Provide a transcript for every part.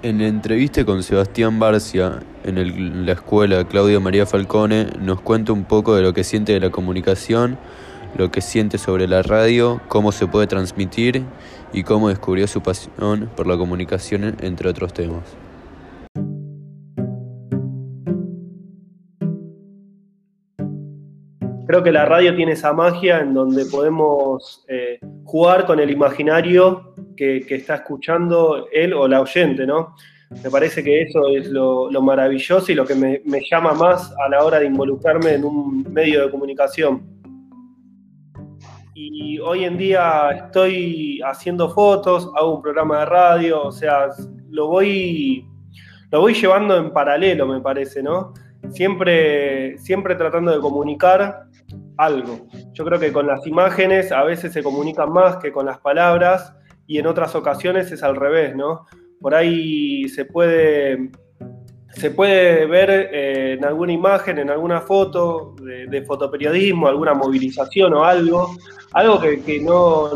En la entrevista con Sebastián Barcia en, la escuela Claudio María Falcone nos cuenta un poco de lo que siente de la comunicación, lo que siente sobre la radio, cómo se puede transmitir y cómo descubrió su pasión por la comunicación, entre otros temas. Creo que la radio tiene esa magia en donde podemos eh, jugar con el imaginario que, está escuchando él o la oyente, ¿no? Me parece que eso es lo, maravilloso y lo que me, llama más a la hora de involucrarme en un medio de comunicación. Y hoy en día estoy haciendo fotos, hago un programa de radio, o sea, lo voy, lo voy llevando en paralelo, me parece, ¿no? Siempre, siempre tratando de comunicar algo. Yo creo que con las imágenes a veces se comunican más que con las palabras y en otras ocasiones es al revés, ¿no? Por ahí se puede, se puede ver eh, en alguna imagen, en alguna foto de, fotoperiodismo, alguna movilización o algo, algo que, no,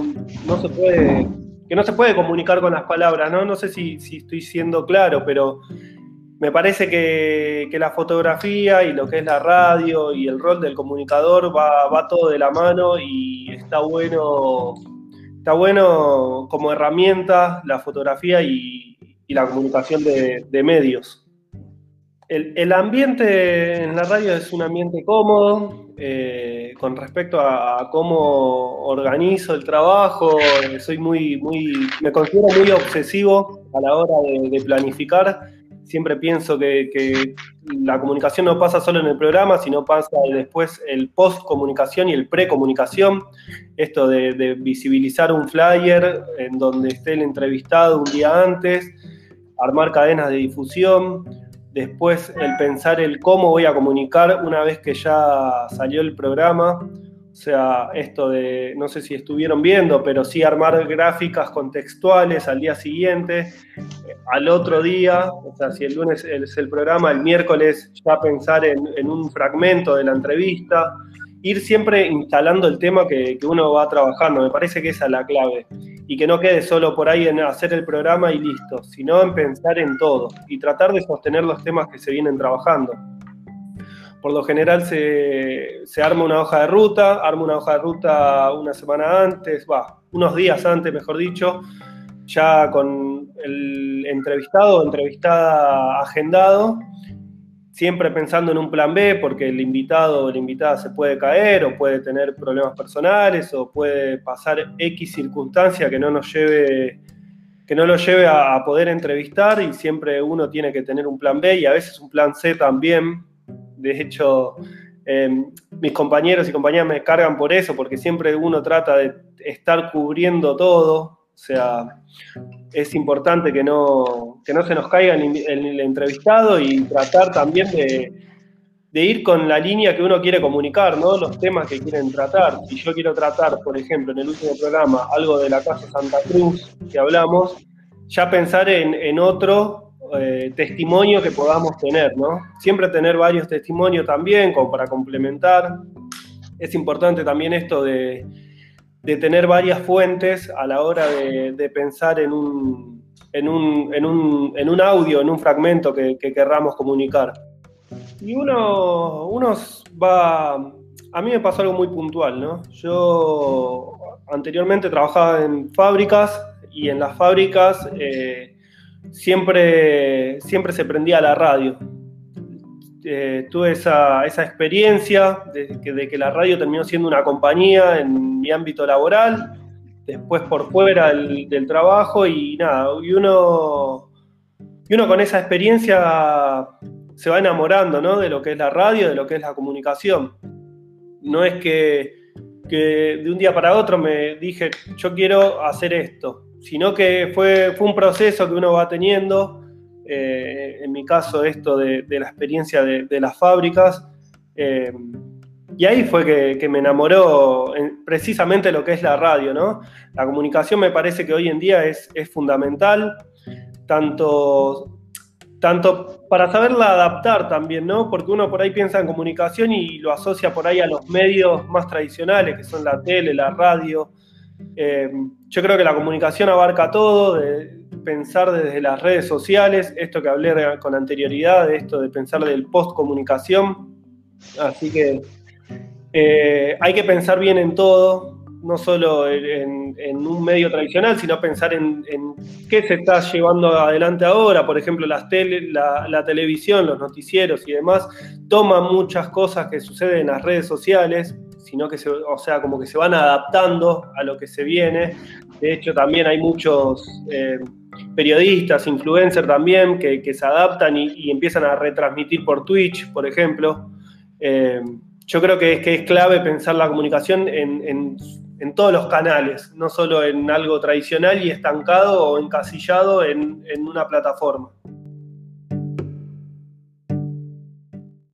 se puede que no se puede comunicar con las palabras, ¿no? No sé si, si estoy siendo claro, pero me parece que, la fotografía y lo que es la radio y el rol del comunicador va, todo de la mano y está bueno, está bueno como herramienta la fotografía y, la comunicación de, medios. El, ambiente en la radio es un ambiente cómodo, eh, con respecto a, cómo organizo el trabajo, soy muy, muy, me considero muy obsesivo a la hora de planificar siempre pienso que, la comunicación no pasa solo en el programa, sino pasa después el post-comunicación y el pre-comunicación. Esto de, visibilizar un flyer en donde esté el entrevistado un día antes, armar cadenas de difusión, después el pensar el cómo voy a comunicar una vez que ya salió el programa o sea, esto de, no sé si estuvieron viendo, pero sí armar gráficas contextuales al día siguiente, al otro día, o sea, si el lunes es el programa, el miércoles ya pensar en, un fragmento de la entrevista, ir siempre instalando el tema que, que, uno va trabajando, me parece que esa es la clave, y que no quede solo por ahí en hacer el programa y listo, sino en pensar en todo y tratar de sostener los temas que se vienen trabajando por lo general se, arma una hoja de ruta, arma una hoja de ruta una semana antes, va, unos días antes, mejor dicho, ya con el entrevistado o entrevistada agendado, siempre pensando en un plan B, porque el invitado o la invitada se puede caer o puede tener problemas personales o puede pasar X circunstancia que no nos lleve que no lo lleve a poder entrevistar y siempre uno tiene que tener un plan B y a veces un plan C también de hecho, em, mis compañeros y compañeras me cargan por eso, porque siempre uno trata de estar cubriendo todo. O sea, es importante que no, no se nos caiga el, el, entrevistado y tratar también de, ir con la línea que uno quiere comunicar, ¿no? Los temas que quieren tratar. Si yo quiero tratar, por ejemplo, en el último programa, algo de la Casa Santa Cruz que hablamos, ya pensar en, en otro eh, testimonio que podamos tener, ¿no? Siempre tener varios testimonios también, para complementar. Es importante también esto de, tener varias fuentes a la hora de, pensar en un, en un, audio, en un fragmento que, querramos comunicar. Y uno, uno va... A mí me pasó algo muy puntual, ¿no? Yo anteriormente trabajaba en fábricas y en las fábricas eh, siempre, siempre se prendía la radio. Eh, tuve esa, experiencia de que, la radio terminó siendo una compañía en mi ámbito laboral, después por fuera del, trabajo y nada, y uno, y uno con esa experiencia se va enamorando ¿no? de lo que es la radio, de lo que es la comunicación. No es que, que de un día para otro me dije, yo quiero hacer esto sino que fue, fue un proceso que uno va teniendo. Eh, en mi caso, esto de, la experiencia de, las fábricas. Eh, y ahí fue que, me enamoró precisamente lo que es la radio, ¿no? La comunicación me parece que hoy en día es, fundamental, tanto, tanto para saberla adaptar también, ¿no? Porque uno por ahí piensa en comunicación y lo asocia por ahí a los medios más tradicionales, que son la tele, la radio, eh, yo creo que la comunicación abarca todo, pensar desde las redes sociales, esto que hablé con anterioridad, esto de pensar del post comunicación. Así que eh, hay que pensar bien en todo, no solo en, un medio tradicional, sino pensar en, qué se está llevando adelante ahora. Por ejemplo, las la, televisión, los noticieros y demás toman muchas cosas que suceden en las redes sociales, sino que se, o sea, como que se van adaptando a lo que se viene. De hecho, también hay muchos eh, periodistas, influencers también, que, se adaptan y, empiezan a retransmitir por Twitch, por ejemplo. Eh, yo creo que es, que es clave pensar la comunicación en, todos los canales, no solo en algo tradicional y estancado o encasillado en, una plataforma.